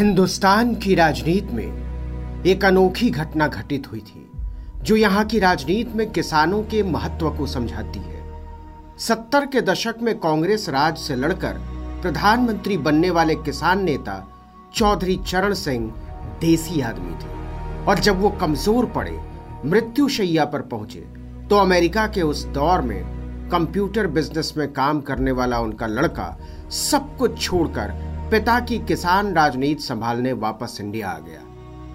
हिंदुस्तान की राजनीति में एक अनोखी घटना घटित हुई थी, जो यहाँ की राजनीति में किसानों के महत्व को समझाती है। सत्तर के दशक में कांग्रेस राज से लड़कर प्रधानमंत्री बनने वाले किसान नेता चौधरी चरण सिंह देसी आदमी थे और जब वो कमज़ोर पड़े, मृत्यु शैया पर पहुँचे तो अमेरिका के उस दौर में कंप्यूटर बिज़नेस में काम करने वाला उनका लड़का सब कुछ छोड़कर पिता की किसान राजनीति संभालने वापस इंडिया आ गया।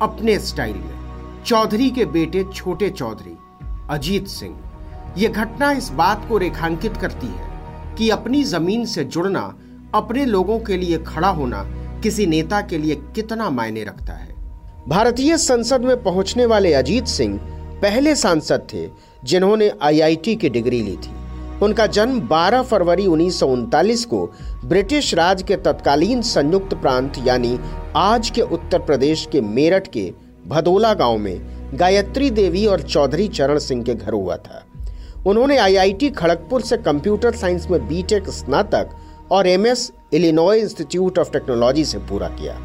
अपने स्टाइल में। चौधरी के बेटे छोटे चौधरी, अजीत सिंह। यह घटना इस बात को रेखांकित करती है कि अपनी ज़मीन से जुड़ना, अपने लोगों के लिए खड़ा होना, किसी नेता के लिए कितना मायने रखता है। भारतीय संसद में पहुँचने वाले अजीत सिंह पहले सांसद थे, जिन्होंने आईआईटी की डिग्री ली थी। उनका जन्म 12 फरवरी उन्नीस सौ उनतालीस को ब्रिटिश राज के तत्कालीन संयुक्त प्रांत यानी आज के उत्तर प्रदेश के मेरठ के भदोला गाँव में गायत्री देवी और चौधरी चरण सिंह के घर हुआ था। उन्होंने आईआईटी खड़गपुर से कंप्यूटर साइंस में बीटेक स्नातक और MS Illinois institute of technology से पूरा किया।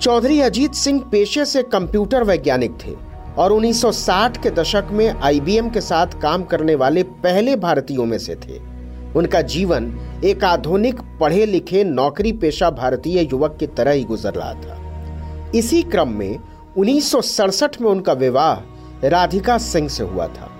चौधरी अजीत सिंह पेशे से कंप्यूटर वैज्ञानिक थे। और 1960 के दशक में आईबीएम के साथ काम करने वाले पहले भारतीयों में से थे। उनका जीवन एक आधुनिक पढ़े लिखे नौकरी पेशा भारतीय युवक की तरह ही गुजर रहा था। इसी क्रम में उन्नीस में उनका विवाह राधिका सिंह से हुआ था।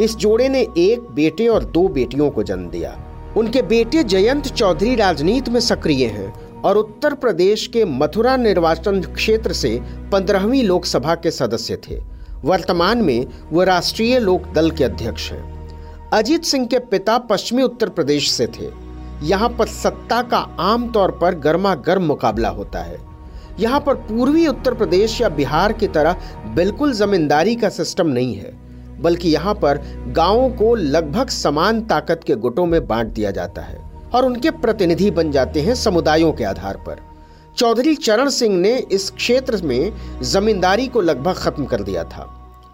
इस जोड़े ने एक बेटे और दो बेटियों को जन्म दिया। उनके बेटे जयंत चौधरी राजनीति में सक्रिय हैं और उत्तर प्रदेश के मथुरा निर्वाचन क्षेत्र से पंद्रहवीं लोकसभा के सदस्य थे। वर्तमान में वह राष्ट्रीय लोक दल के अध्यक्ष हैं। अजीत सिंह के पिता पश्चिमी उत्तर प्रदेश से थे। यहाँ पर सत्ता का आमतौर पर गर्मा गर्म मुकाबला होता है। यहाँ पर पूर्वी उत्तर प्रदेश या बिहार की तरह बिल्कुल जमींदारी का सिस्टम नहीं है, बल्कि यहाँ पर गाँवों को लगभग समान ताकत के गुटों में बांट दिया जाता है और उनके प्रतिनिधि बन जाते हैं समुदायों के आधार पर। चौधरी चरण सिंह ने इस क्षेत्र में जमींदारी को लगभग खत्म कर दिया था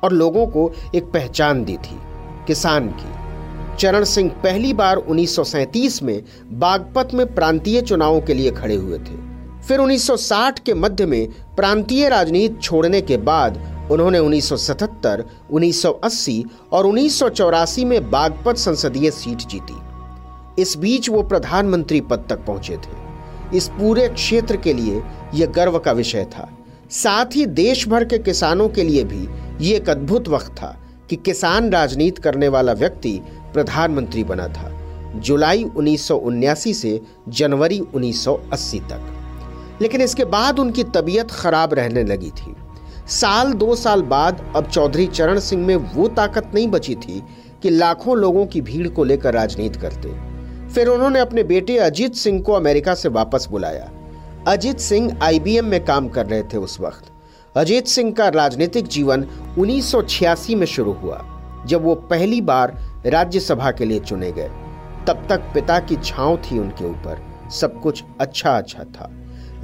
और लोगों को एक पहचान दी थी किसान की। चरण सिंह पहली बार 1937 में बागपत में प्रांतीय चुनावों के लिए खड़े हुए थे। फिर 1960 के मध्य में प्रांतीय राजनीति छोड़ने के बाद उन्होंने 1977, 1980 और उन्नीस सौ चौरासी में बागपत संसदीय सीट जीती। इस बीच वो प्रधानमंत्री पद तक पहुँचे थे। इस पूरे क्षेत्र के लिए यह गर्व का विषय था। साथ ही देश भर के किसानों के लिए भी ये एक अद्भुत वक्त था कि किसान राजनीति करने वाला व्यक्ति प्रधानमंत्री बना था, जुलाई उन्नीस से जनवरी 1980 तक। लेकिन इसके बाद उनकी तबीयत खराब रहने लगी थी। साल, दो साल बाद अब चौधरी चरण सिंह में वो ताकत नहीं बची थी कि लाखों लोगों की भीड़ को लेकर राजनीति करते। फिर उन्होंने अपने बेटे अजीत सिंह को अमेरिका से वापस बुलाया। अजीत सिंह आईबीएम में काम कर रहे थे उस वक्त। अजीत सिंह का राजनीतिक जीवन 1986 में शुरू हुआ, जब वो पहली बार राज्यसभा के लिए चुने गए। तब तक पिता की छांव थी उनके ऊपर, सब कुछ अच्छा अच्छा था।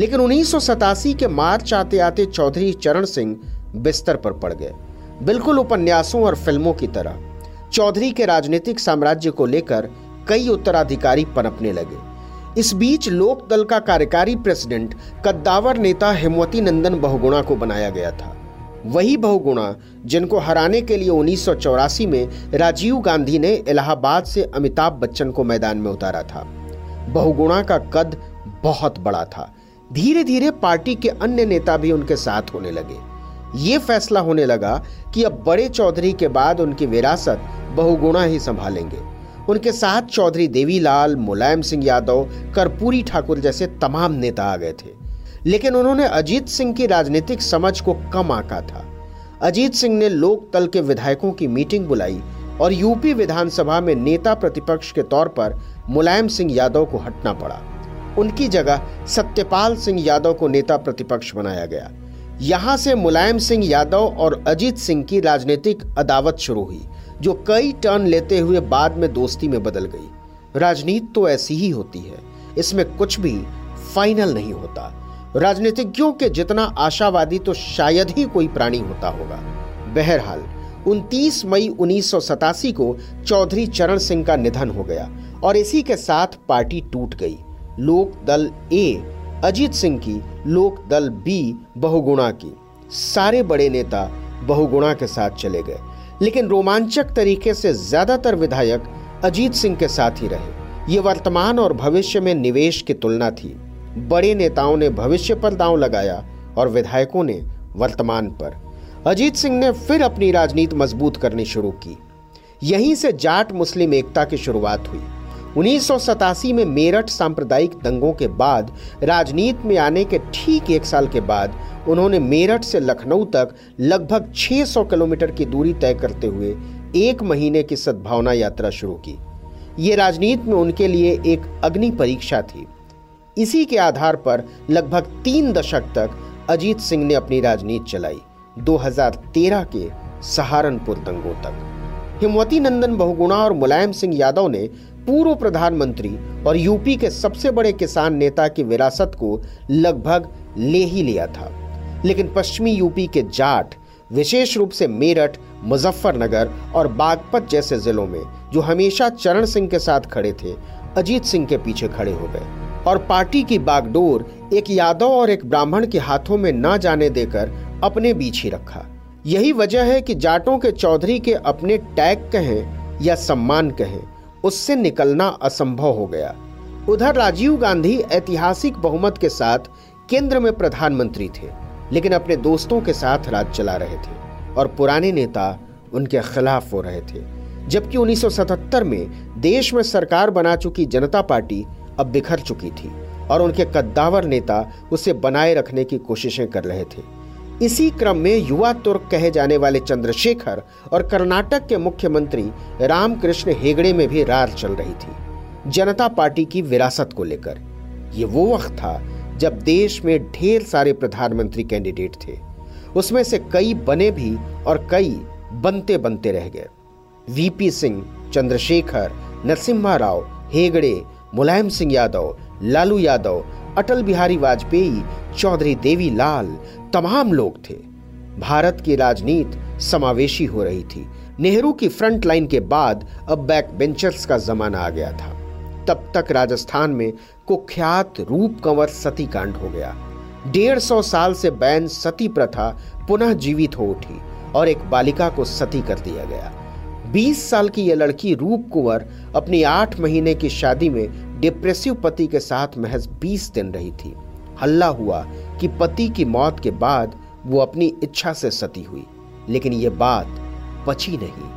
लेकिन उन्नीस सौ सतासी के मार्च आते आते चौधरी चरण सिंह बिस्तर पर पड़ गए। बिल्कुल उपन्यासों और फ़िल्मों की तरह, चौधरी के राजनीतिक साम्राज्य को लेकर कई उत्तराधिकारी पनपने लगे। इस बीच लोक दल का कार्यकारी प्रेसिडेंट, कद्दावर नेता हेमवती नंदन बहुगुणा को बनाया गया था। वही बहुगुणा, जिनको हराने के लिए उन्नीस में राजीव गांधी ने इलाहाबाद से अमिताभ बच्चन को मैदान में उतारा था। बहुगुणा का कद बहुत बड़ा था। धीरे धीरे पार्टी के अन्य नेता भी उनके साथ होने लगे। ये फैसला होने लगा कि अब बड़े चौधरी के बाद उनकी विरासत बहुगुणा ही संभालेंगे। उनके साथ चौधरी देवीलाल, मुलायम सिंह यादव, कर्पूरी ठाकुर जैसे तमाम नेता आ गए थे। लेकिन उन्होंने अजीत सिंह की राजनीतिक समझ को कम आका था। अजीत सिंह ने लोकदल के विधायकों की मीटिंग बुलाई और यूपी विधानसभा में नेता प्रतिपक्ष के तौर पर मुलायम सिंह यादव को हटना पड़ा। उनकी जगह सत्यपाल सिंह यादव को नेता प्रतिपक्ष बनाया गया। यहाँ से मुलायम सिंह यादव और अजीत सिंह की राजनीतिक अदावत शुरू हुई। जो कई टर्न लेते हुए बाद में दोस्ती में बदल गई। राजनीति तो ऐसी ही होती है। इसमें कुछ भी फाइनल नहीं होता। राजनीतिज्ञों के जितना आशावादी तो शायद ही कोई प्राणी होता होगा। बहरहाल 29 मई उन्नीस को चौधरी चरण सिंह का निधन हो गया और इसी के साथ पार्टी टूट गई। लोक दल ए, अजीत सिंह की, लोक दल बी, बहुगुणा की। सारे बड़े नेता बहुगुणा के साथ चले गए। लेकिन रोमांचक तरीके से ज़्यादातर विधायक अजीत सिंह के साथ ही रहे। ये वर्तमान और भविष्य में निवेश की तुलना थी। बड़े नेताओं ने भविष्य पर दांव लगाया और विधायकों ने वर्तमान पर। अजीत सिंह ने फिर अपनी राजनीति मज़बूत करनी शुरू की। यहीं से जाट मुस्लिम एकता की शुरुआत हुई। उन्नीस सौ सतासी में मेरठ सांप्रदायिक दंगों के बाद, राजनीति में आने के ठीक एक साल के बाद, उन्होंने मेरठ से लखनऊ तक लगभग 600 किलोमीटर की दूरी तय करते हुए एक महीने की सद्भावना यात्रा शुरू की। ये राजनीति में उनके लिए एक अग्नि परीक्षा थी। इसी के आधार पर लगभग तीन दशक तक अजीत सिंह ने अपनी राजनीति चलाई 2013 के सहारनपुर दंगों तक। हिमवती नंदन बहुगुणा और मुलायम सिंह यादव ने पूर्व प्रधानमंत्री और यूपी के सबसे बड़े किसान नेता की विरासत को लगभग ले ही लिया था। लेकिन पश्चिमी यूपी के जाट, विशेष रूप से मेरठ, मुजफ्फरनगर और बागपत जैसे जिलों में, जो हमेशा चरण सिंह के साथ खड़े थे, अजीत सिंह के पीछे खड़े हो गए और पार्टी की बागडोर एक यादव और एक ब्राह्मण के हाथों में न जाने देकर अपने बीच ही रखा। यही वजह है कि जाटों के चौधरी के अपने टैग कहें या सम्मान कहें उससे निकलना असंभव हो गया। उधर राजीव गांधी ऐतिहासिक बहुमत के साथ केंद्र में प्रधानमंत्री थे, लेकिन अपने दोस्तों के साथ राज चला रहे थे और पुराने नेता उनके खिलाफ हो रहे थे। जबकि 1977 में देश में सरकार बना चुकी जनता पार्टी अब बिखर चुकी थी और उनके कद्दावर नेता उसे बनाए रखने की कोशिशें कर रहे थे। इसी क्रम में युवा तुर्क कहे जाने वाले चंद्रशेखर और कर्नाटक के मुख्यमंत्री रामकृष्ण हेगड़े में भी रार चल रही थी। जनता पार्टी की विरासत को लेकर। यह वो वक्त था जब देश में ढेर सारे प्रधानमंत्री कैंडिडेट थे। उसमें से कई बने भी और कई बनते बनते रह गए। वीपी सिंह, चंद्रशेखर, नरसिम्हा राव, हेगड़े, मुलायम सिंह यादव, लालू यादव अटल बिहारी वाजपेयी, चौधरी देवी लाल तमाम लोग थे। भारत की राजनीति समावेशी हो रही थी। नेहरू की फ्रंट लाइन के बाद अब बैक बेंचर्स का जमाना आ गया था। तब तक राजस्थान में कुख्यात रूप कंवर सती कांड हो गया। डेढ़ सौ साल से बैन सती प्रथा पुनः जीवित हो उठी और एक बालिका को सती कर दिया गया। 20 साल की यह लड़की रूप कुंवर अपनी आठ महीने की शादी में डिप्रेसिव पति के साथ महज 20 दिन रही थी। हल्ला हुआ कि पति की मौत के बाद वो अपनी इच्छा से सती हुई, लेकिन यह बात पची नहीं।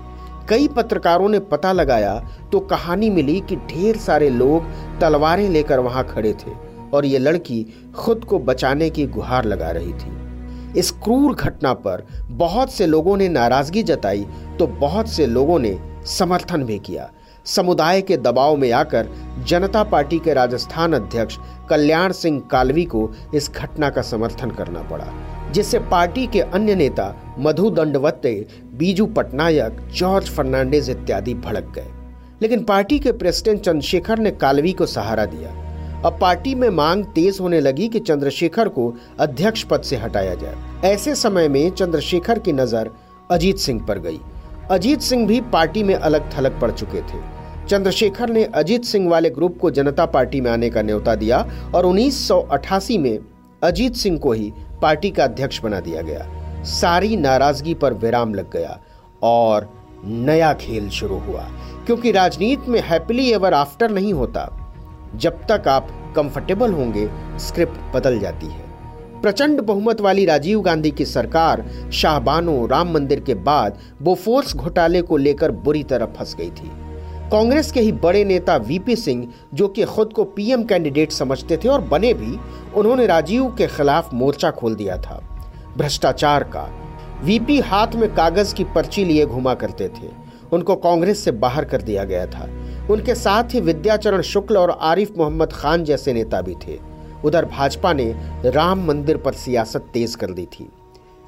कई पत्रकारों ने पता लगाया तो कहानी मिली कि ढेर सारे लोग तलवारें लेकर वहाँ खड़े थे और ये लड़की खुद को बचाने की गुहार लगा रही थी। इस क्रूर घटना पर बहुत से लोगों ने नाराज़गी जताई तो बहुत से लोगों ने समर्थन भी किया। समुदाय के दबाव में आकर जनता पार्टी के राजस्थान अध्यक्ष कल्याण सिंह कालवी को इस घटना का समर्थन करना पड़ा, जिससे पार्टी के अन्य नेता मधु दंडवत्ते, बीजू पटनायक, जॉर्ज फर्नांडिस इत्यादि भड़क गए। लेकिन पार्टी के प्रेसिडेंट चंद्रशेखर ने कालवी को सहारा दिया। अब पार्टी में मांग तेज होने लगी कि चंद्रशेखर को अध्यक्ष पद से हटाया जाए। ऐसे समय में चंद्रशेखर की नज़र अजीत सिंह पर गई। अजीत सिंह भी पार्टी में अलग थलग पड़ चुके थे। चंद्रशेखर ने अजीत सिंह वाले ग्रुप को जनता पार्टी में आने का न्योता दिया और 1988 में अजीत सिंह को ही पार्टी का अध्यक्ष बना दिया गया। सारी नाराज़गी पर विराम लग गया और नया खेल शुरू हुआ, क्योंकि राजनीति में हैप्पीली एवर आफ्टर नहीं होता। जब तक आप कंफर्टेबल होंगे स्क्रिप्ट बदल जाती है। प्रचंड बहुमत वाली राजीव गांधी की सरकार शाहबानो राम मंदिर के बाद बोफोर्स घोटाले को लेकर बुरी तरह फंस गई थी। कांग्रेस के ही बड़े नेता वीपी सिंह, जो कि खुद को पीएम कैंडिडेट समझते थे और बने भी, उन्होंने राजीव के खिलाफ मोर्चा खोल दिया था। भ्रष्टाचार का। वीपी हाथ में कागज़ की पर्ची लिए घुमा करते थे। उनको कांग्रेस से बाहर कर दिया गया था। उनके साथ ही विद्याचरण शुक्ल और आरिफ मोहम्मद खान जैसे नेता भी थे। उधर भाजपा ने राम मंदिर पर सियासत तेज कर दी थी।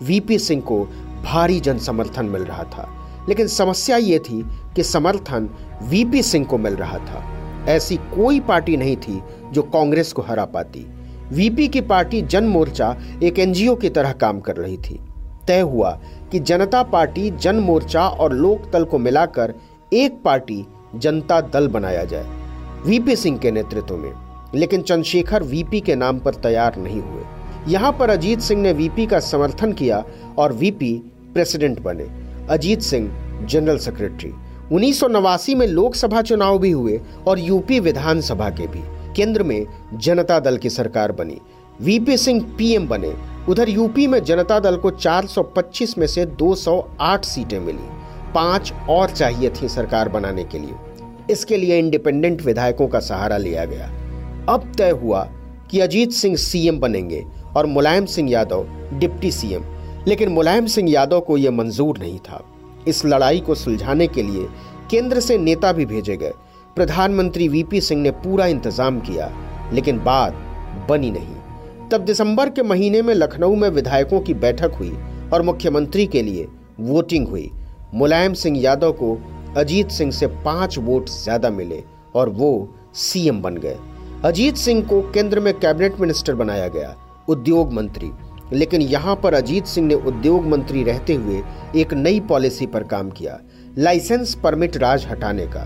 वीपी सिंह को भारी जन समर्थन मिल रहा था, लेकिन समस्या ये थी कि समर्थन वीपी सिंह को मिल रहा था। ऐसी कोई पार्टी नहीं थी जो कांग्रेस को हरा पाती। वीपी की पार्टी जन मोर्चा एक एनजीओ की तरह काम कर रही थी। तय हुआ कि जनता पार्टी, जन मोर्चा और लोकदल को मिलाकर एक पार्टी जनता दल बनाया जाए, वीपी सिंह के नेतृत्व में। लेकिन चंद्रशेखर वीपी के नाम पर तैयार नहीं हुए। यहाँ पर अजीत सिंह ने वीपी का समर्थन किया और वीपी प्रेसिडेंट बने। Ajit Singh, general secretary. उन्नीस में लोकसभा चुनाव भी हुए और यूपी विधानसभा के भी। केंद्र में जनता दल की सरकार बनी। वीपी सिंह पीएम बने। उधर यूपी में जनता दल को 425 में से 208 सीटें मिली। पाँच और चाहिए थी सरकार बनाने के लिए। इसके लिए इंडिपेंडेंट विधायकों का सहारा लिया गया। अब तय हुआ कि अजीत सिंह सीएम बनेंगे और मुलायम सिंह यादव डिप्टी सीएम। लेकिन मुलायम सिंह यादव को यह मंजूर नहीं था। इस लड़ाई को सुलझाने के लिए केंद्र से नेता भी भेजे गए। प्रधानमंत्री वीपी सिंह ने पूरा इंतज़ाम किया, लेकिन बात बनी नहीं। तब दिसंबर के महीने में लखनऊ में विधायकों की बैठक हुई और मुख्यमंत्री के लिए वोटिंग हुई। मुलायम सिंह यादव को अजीत सिंह से पाँच वोट ज़्यादा मिले और वो सीएम बन गए। अजीत सिंह को केंद्र में कैबिनेट मिनिस्टर बनाया गया, उद्योग मंत्री। लेकिन यहाँ पर अजीत सिंह ने उद्योग मंत्री रहते हुए एक नई पॉलिसी पर काम किया, लाइसेंस परमिट राज हटाने का।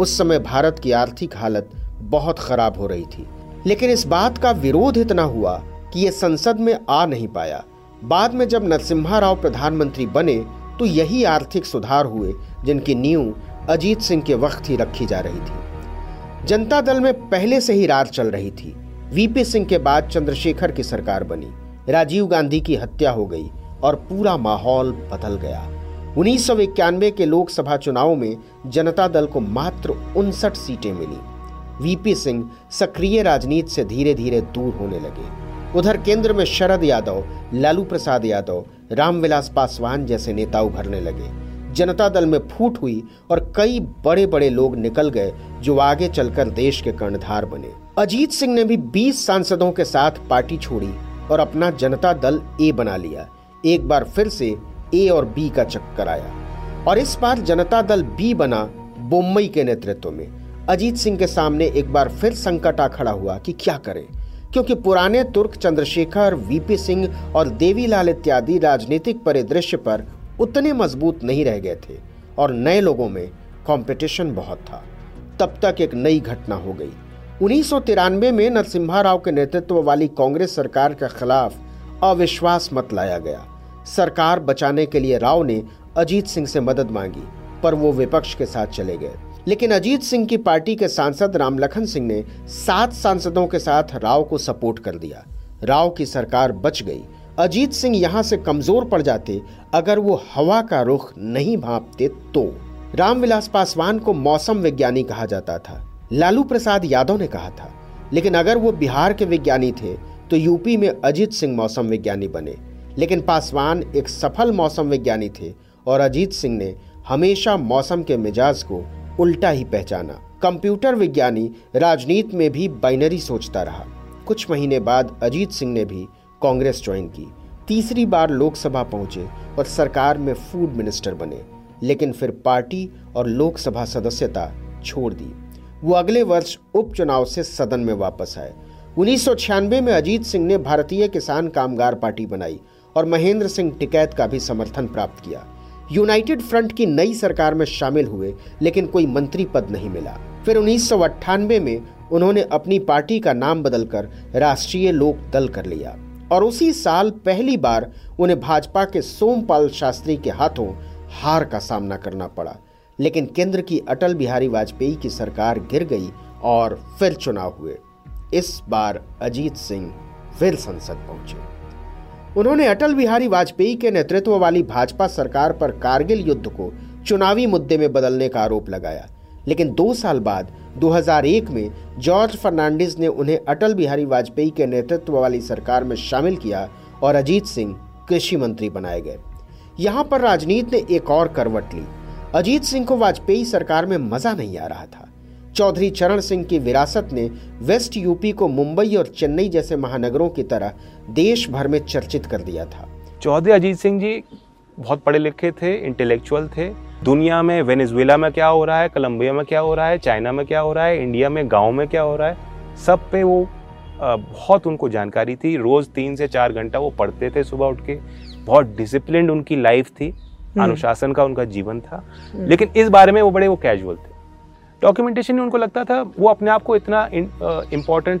उस समय भारत की आर्थिक हालत बहुत खराब हो रही थी। लेकिन इस बात का विरोध इतना हुआ कि यह संसद में आ नहीं पाया। बाद में जब नरसिम्हा राव प्रधानमंत्री बने तो यही आर्थिक सुधार हुए जिनकी नींव अजीत सिंह के वक्त ही रखी जा रही थी। जनता दल में पहले से ही रार चल रही थी। वीपी सिंह के बाद चंद्रशेखर की सरकार बनी। राजीव गांधी की हत्या हो गई और पूरा माहौल बदल गया। उन्नीस सौ इक्यानवे के लोकसभा चुनाव में जनता दल को मात्र उनसठ सीटें मिली। वीपी सिंह सक्रिय राजनीति से धीरे धीरे दूर होने लगे। उधर केंद्र में शरद यादव, लालू प्रसाद यादव, रामविलास पासवान जैसे नेता उभरने लगे। जनता दल में फूट हुई और कई बड़े बड़े लोग निकल गए जो आगे चलकर देश के कर्णधार बने। अजीत सिंह ने भी 20 सांसदों के साथ पार्टी छोड़ी और अपना जनता दल ए बना लिया। एक बार फिर से ए और बी का चक्कर आया। और इस बार जनता दल बी बना बोम्बई के नेतृत्व में। अजीत सिंह के सामने एक बार फिर संकट आ खड़ा हुआ कि क्या करें? क्योंकि पुराने तुर्क चंद्रशेखर वीपी सिंह और देवीलाल इत्यादि राजनीतिक परिदृश्य पर उतने मज़बूत नहीं रह गए थे और नए लोगों में कंपटीशन बहुत था। तब तक एक नई घटना हो गई। उन्नीस में नरसिम्हा राव के नेतृत्व वाली कांग्रेस सरकार के खिलाफ अविश्वास मत लाया गया। सरकार बचाने के लिए राव ने अजीत सिंह से मदद मांगी, पर वो विपक्ष के साथ चले गए। लेकिन अजीत सिंह की पार्टी के सांसद रामलखन सिंह ने सात सांसदों के साथ राव को सपोर्ट कर दिया। राव की सरकार बच गई। अजीत सिंह यहाँ से कमज़ोर पड़ जाते, अगर वो हवा का रुख नहीं भापते तो। रामविलास पासवान को मौसम विज्ञानी कहा जाता था। लालू प्रसाद यादव ने कहा था, लेकिन अगर वो बिहार के विज्ञानी थे तो यूपी में अजीत सिंह मौसम विज्ञानी बने। लेकिन पासवान एक सफल मौसम विज्ञानी थे, और अजीत सिंह ने हमेशा मौसम के मिजाज को उल्टा ही पहचाना। कंप्यूटर विज्ञानी राजनीति में भी बाइनरी सोचता रहा। कुछ महीने बाद अजीत सिंह ने भी कांग्रेस ज्वाइन की। तीसरी बार लोकसभा पहुँचे और सरकार में फ़ूड मिनिस्टर बने, लेकिन फिर पार्टी और लोकसभा सदस्यता छोड़ दी। वो अगले वर्ष उपचुनाव से सदन में वापस आए। उन्नीस में अजीत सिंह ने भारतीय किसान कामगार पार्टी बनाई और महेंद्र सिंह टिकैत का भी समर्थन प्राप्त किया। यूनाइटेड फ्रंट की नई सरकार में शामिल हुए, लेकिन कोई मंत्री पद नहीं मिला। फिर उन्नीस सौ अट्ठानवे में उन्होंने अपनी पार्टी का नाम बदलकर राष्ट्रीय लोक दल कर लिया। और उसी साल पहली बार उन्हें भाजपा के सोमपाल शास्त्री के हाथों हार का सामना करना पड़ा। लेकिन केंद्र की अटल बिहारी वाजपेयी की सरकार गिर गई और फिर चुनाव हुए। इस बार अजीत सिंह फिर संसद पहुँचे। उन्होंने अटल बिहारी वाजपेयी के नेतृत्व वाली भाजपा सरकार पर कारगिल युद्ध को चुनावी मुद्दे में बदलने का आरोप लगाया। लेकिन दो साल बाद 2001 में जॉर्ज फर्नांडिस ने उन्हें अटल बिहारी वाजपेयी के नेतृत्व वाली सरकार में शामिल किया और अजीत सिंह कृषि मंत्री बनाए गए। यहाँ पर राजनीति ने एक और करवट ली। अजीत सिंह को वाजपेयी सरकार में मज़ा नहीं आ रहा था। चौधरी चरण सिंह की विरासत ने वेस्ट यूपी को मुंबई और चेन्नई जैसे महानगरों की तरह देश भर में चर्चित कर दिया था। चौधरी अजीत सिंह जी बहुत पढ़े लिखे थे इंटेलेक्चुअल थे। दुनिया में वेनेजुएला में क्या हो रहा है कोलंबिया में क्या हो रहा है चाइना में क्या हो रहा है इंडिया में गाँव में क्या हो रहा है सब पे वो बहुत उनको जानकारी थी। रोज तीन से चार घंटा वो पढ़ते थे सुबह उठ के। बहुत डिसिप्लिन उनकी लाइफ थी। हम्म। अनुशासन का उनका जीवन था। हम्म। लेकिन इस बारे में वो बड़े वो कैजुअल थे। डॉक्यूमेंटेशन ही उनको लगता था वो अपने आप को इतना इम्पोर्टेंट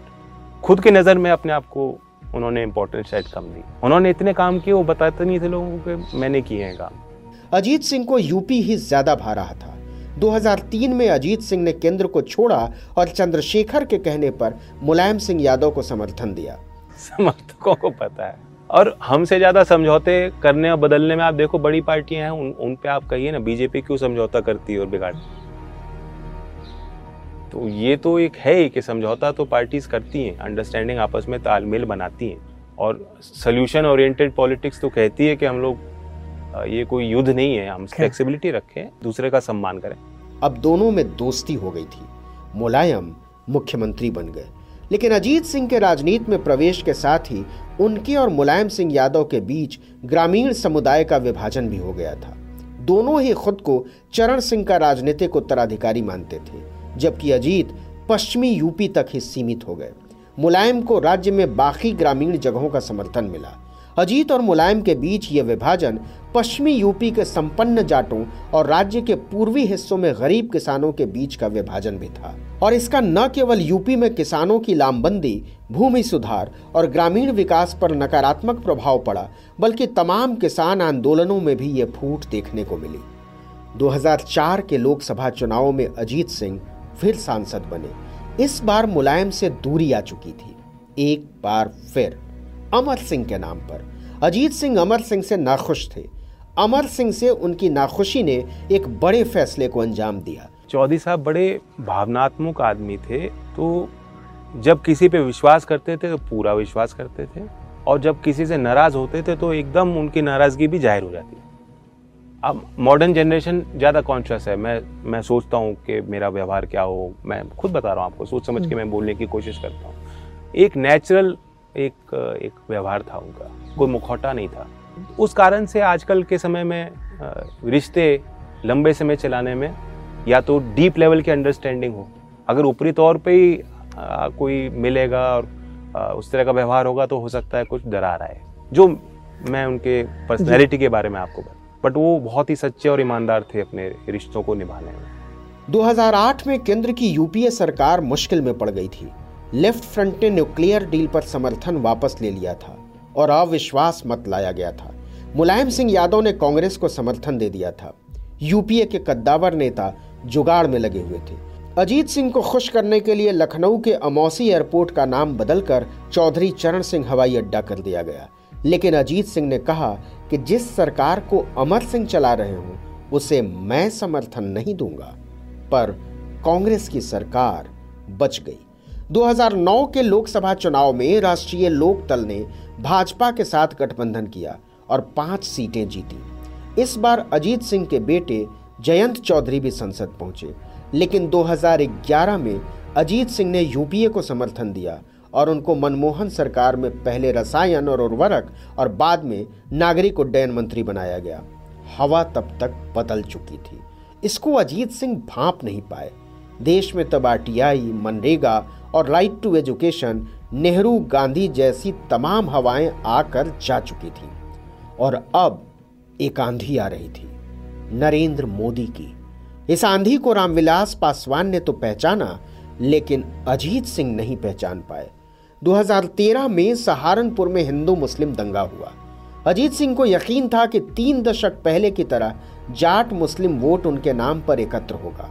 खुद की नज़र में अपने आप को उन्होंने इम्पोर्टेंट शायद कम दी उन्होंने इतने काम किए वो बताते नहीं थे लोगों को मैंने किए हैं काम। अजीत सिंह को यूपी ही ज़्यादा भा रहा था। 2003 में अजीत सिंह ने केंद्र को छोड़ा और चंद्रशेखर के कहने पर मुलायम सिंह यादव को समर्थन दिया। समर्थकों को पता है। और हमसे ज़्यादा समझौते करने और बदलने में आप देखो बड़ी पार्टियाँ हैं उन, उन पे आप कहिए ना बीजेपी क्यों समझौता करती है और बिगाड़ती तो ये तो एक ही कि समझौता तो पार्टीज़ करती हैं अंडरस्टैंडिंग आपस में तालमेल बनाती हैं। और सोल्यूशन ओरिएंटेड पॉलिटिक्स तो कहती है कि हम लोग ये कोई युद्ध नहीं है हम फ्लेक्सिबिलिटी रखें दूसरे का सम्मान करें। अब दोनों में दोस्ती हो गई थी। मुलायम मुख्यमंत्री बन गए। लेकिन अजीत सिंह के राजनीति में प्रवेश के साथ ही उनके और मुलायम सिंह यादव के बीच ग्रामीण समुदाय का विभाजन भी हो गया था। दोनों ही खुद को चरण सिंह का राजनीतिक उत्तराधिकारी मानते थे जबकि अजीत पश्चिमी यूपी तक ही सीमित हो गए। मुलायम को राज्य में बाकी ग्रामीण जगहों का समर्थन मिला। अजीत और मुलायम के बीच ये विभाजन पश्चिमी यूपी के संपन्न जाटों और राज्य के पूर्वी हिस्सों में गरीब किसानों के बीच का विभाजन भी था। और इसका न केवल यूपी में किसानों की लामबंदी, भूमि सुधार और ग्रामीण विकास पर नकारात्मक प्रभाव पड़ा, बल्कि तमाम किसान आंदोलनों में भी ये फूट देखने को मिली। 2004 के लोकसभा चुनावों में अजीत सिंह फिर सांसद बने। इस बार मुलायम से दूरी आ चुकी थी। एक बार फिर अमर सिंह के नाम पर। अजीत सिंह अमर सिंह से नाखुश थे। अमर सिंह से उनकी नाखुशी ने एक बड़े फैसले को अंजाम दिया। चौधरी साहब बड़े भावनात्मक आदमी थे तो जब किसी पे विश्वास करते थे तो पूरा विश्वास करते थे। और जब किसी से नाराज़ होते थे तो एकदम उनकी नाराज़गी भी ज़ाहिर हो जाती अब मॉडर्न जनरेशन ज़्यादा कॉन्शियस है। मैं मैं सोचता हूँ कि मेरा व्यवहार क्या हो। मैं खुद बता रहा हूँ आपको सोच समझ के मैं बोलने की कोशिश करता हूँ। एक नेचुरल एक एक व्यवहार था उनका। कोई मुखौटा नहीं था। उस कारण से आजकल के समय में रिश्ते लंबे समय चलाने में या तो डीप लेवल की अंडरस्टैंडिंग हो। अगर ऊपरी तौर पे ही आ, कोई मिलेगा और आ, उस तरह का व्यवहार होगा तो हो सकता है कुछ दरार आए। जो मैं उनके पर्सनैलिटी के बारे में आपको बता बट वो बहुत ही सच्चे और ईमानदार थे अपने रिश्तों को निभाने में। 2008 में केंद्र की यूपीए सरकार मुश्किल में पड़ गई थी। लेफ़्ट फ्रंट ने न्यूक्लियर डील पर समर्थन वापस ले लिया था और अविश्वास मत लाया गया था। मुलायम सिंह यादव ने कांग्रेस को समर्थन दे दिया था। यूपीए के कद्दावर नेता जुगाड़ में लगे हुए थे। अजीत सिंह को खुश करने के लिए लखनऊ के अमौसी एयरपोर्ट का नाम बदलकर चौधरी चरण सिंह हवाई अड्डा कर दिया गया। लेकिन अजीत सिंह ने कहा कि जिस सरकार को अमर सिंह चला रहे हो, उसे मैं समर्थन नहीं दूँगा। पर कांग्रेस की सरकार बच गई। 2009 के लोकसभा चुनाव में राष्ट्रीय लोक दल ने भाजपा के साथ गठबंधन किया और पाँच सीटें जीती। इस बार अजीत सिंह के बेटे जयंत चौधरी भी संसद पहुँचे, लेकिन 2011 में अजीत सिंह ने यूपीए को समर्थन दिया और उनको मनमोहन सरकार में पहले रसायन और उर्वरक और बाद में नागरिक उड्डयन मंत्री बनाया गया। हवा तब तक बदल चुकी थी। इसको अजीत सिंह भाप नहीं पाए। देश में तब आरटीआई मनरेगा और right to education Nehru Gandhi जैसी तमाम हवाएँ आकर जा चुकी थी और अब एक आंधी आ रही थी। नरेंद्र मोदी की। इस आंधी को रामविलास पासवान ने तो पहचाना, लेकिन अजीत सिंह नहीं पहचान पाए। 2013 में सहारनपुर में हिंदू मुस्लिम दंगा हुआ। अजीत सिंह को यकीन था कि तीन दशक पहले की तरह जाट मुस्लिम वोट उनके नाम पर एकत्र होगा,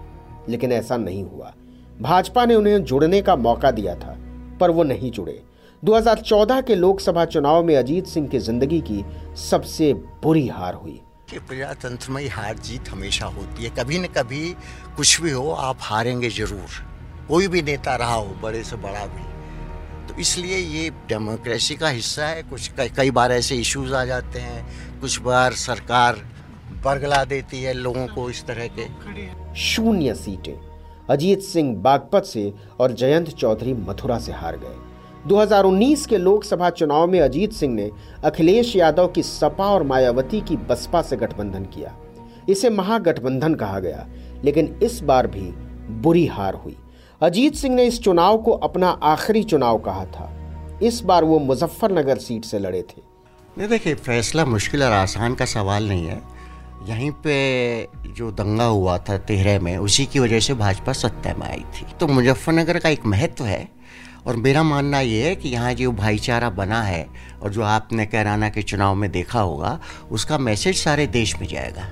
लेकिन ऐसा नहीं हुआ। भाजपा ने उन्हें जुड़ने का मौका दिया था पर वो नहीं जुड़े। 2014 के लोकसभा चुनाव में अजीत सिंह की ज़िंदगी की सबसे बुरी हार हुई। प्रजातंत्र में हार जीत हमेशा होती है। कभी न कभी कुछ भी हो आप हारेंगे ज़रूर। कोई भी नेता रहा हो बड़े से बड़ा भी। तो इसलिए ये डेमोक्रेसी का हिस्सा है। कुछ कई कई बार ऐसे इश्यूज़ आ जाते हैं। कुछ बार सरकार बरगला देती है लोगों को इस तरह के। शून्य सीटें। अजीत सिंह बागपत से और जयंत चौधरी मथुरा से हार गए। 2019 के लोकसभा चुनाव में अजीत सिंह ने अखिलेश यादव की सपा और मायावती की बसपा से गठबंधन किया। इसे महागठबंधन कहा गया, लेकिन इस बार भी बुरी हार हुई। अजीत सिंह ने इस चुनाव को अपना आखिरी चुनाव कहा था। इस बार वो मुजफ्फरनगर सीट से लड़े थे। नहीं, देखिए, फैसला मुश्किल और आसान का सवाल नहीं है। यहीं पे जो दंगा हुआ था तेरह में, उसी की वजह से भाजपा सत्ता में आई थी। तो मुजफ्फरनगर का एक महत्व है, और मेरा मानना ये है कि यहाँ जो भाईचारा बना है, और जो आपने कैराना के चुनाव में देखा होगा, उसका मैसेज सारे देश में जाएगा।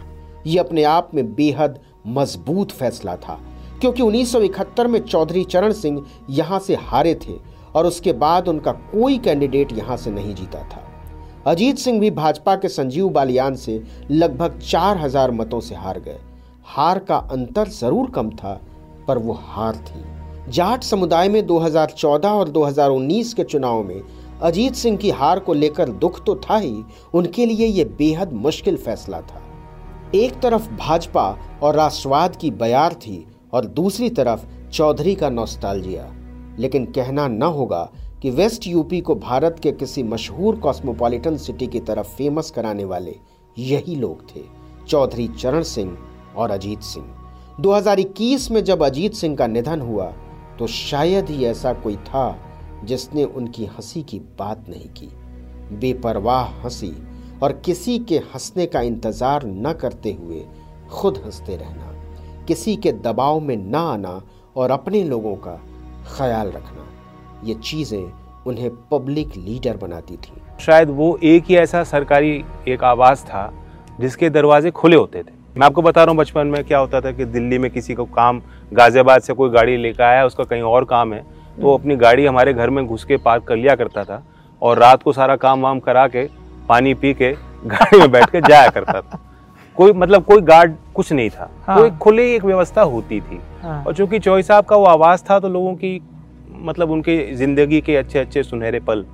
ये अपने आप में बेहद मज़बूत फैसला था, क्योंकि 1971 में चौधरी चरण सिंह यहाँ से हारे थे, और उसके बाद उनका कोई कैंडिडेट यहाँ से नहीं जीता था। अजीत सिंह भी भाजपा के संजीव बालियान से लगभग चार हज़ार मतों से हार गए। हार का अंतर ज़रूर कम था, पर वो हार थी। जाट समुदाय में 2014 और 2019 के चुनाव में अजीत सिंह की हार को लेकर दुख तो था ही, उनके लिए यह बेहद मुश्किल फैसला था। एक तरफ़ भाजपा और राष्ट्रवाद की बयार थी और दूसरी तरफ़ चौधरी का नौस्टालजिया, लेकिन कहना न होगा कि वेस्ट यूपी को भारत के किसी मशहूर कॉस्मोपॉलिटन सिटी की तरफ़ फ़ेमस कराने वाले यही लोग थे, चौधरी चरण सिंह और अजीत सिंह। 2021 में जब अजीत सिंह का निधन हुआ तो शायद ही ऐसा कोई था जिसने उनकी हँसी की बात नहीं की। बेपरवाह हँसी और किसी के हंसने का इंतज़ार न करते हुए खुद हँसते रहना, किसी के दबाव में न आना और अपने लोगों का ख्याल रखना। ये चीज़ें उन्हें पब्लिक लीडर बनाती थी। शायद वो एक ही ऐसा सरकारी एक आवाज़ था जिसके दरवाजे खुले होते थे। मैं आपको बता रहा हूँ बचपन में क्या होता था कि दिल्ली में किसी को काम गाजियाबाद से कोई गाड़ी लेकर आया उसका कहीं और काम है तो अपनी गाड़ी हमारे घर में घुस के पार्क कर लिया करता था और रात को सारा काम वाम करा के पानी पी के गाड़ी में बैठ के जाया करता था। कोई मतलब कोई गार्ड कुछ नहीं था। हाँ। कोई खुली एक व्यवस्था होती थी। हाँ। और चूँकि चौई साहब का वो आवाज़ था तो लोगों की मतलब उनके ज़िंदगी के अच्छे अच्छे सुनहरे पल,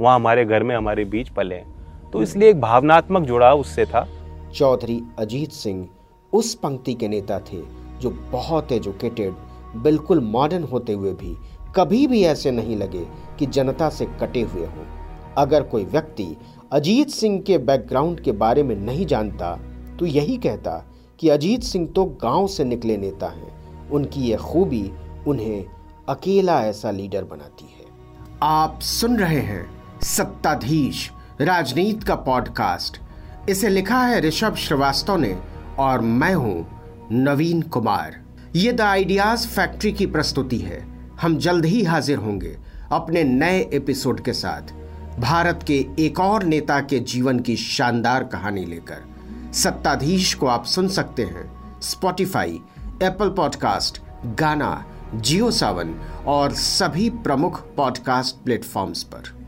वहाँ हमारे घर में हमारे बीच पले हैं। तो इसलिए एक भावनात्मक जुड़ाव उससे था। चौधरी अजीत सिंह उस पंक्ति के नेता थे जो बहुत एजुकेटेड, बिल्कुल मॉडर्न होते हुए भी कभी भी ऐसे नहीं लगे कि जनता से कटे हुए हों। अगर कोई व्यक्ति अजीत सिंह के बैकग्राउंड के बारे में नहीं जानता तो यही कहता कि अजीत सिंह तो गाँव से निकले नेता हैं। उनकी यह खूबी उन्हें अकेला ऐसा लीडर बनाती है। आप सुन रहे हैं सत्ताधीश राजनीति का पॉडकास्ट। इसे लिखा है ऋषभ श्रीवास्तव ने और मैं हूँ नवीन कुमार। ये द आइडियाज़ फैक्ट्री की प्रस्तुति है। हम जल्द ही हाजिर होंगे अपने नए एपिसोड के साथ। भारत के एक और नेता के जीवन की शानदार कहानी लेकर। सत्ताधीश को आप सुन सकते हैं स्पॉटिफाई एप्पल पॉडकास्ट गाना जियो सावन और सभी प्रमुख पॉडकास्ट प्लेटफॉर्म्स पर।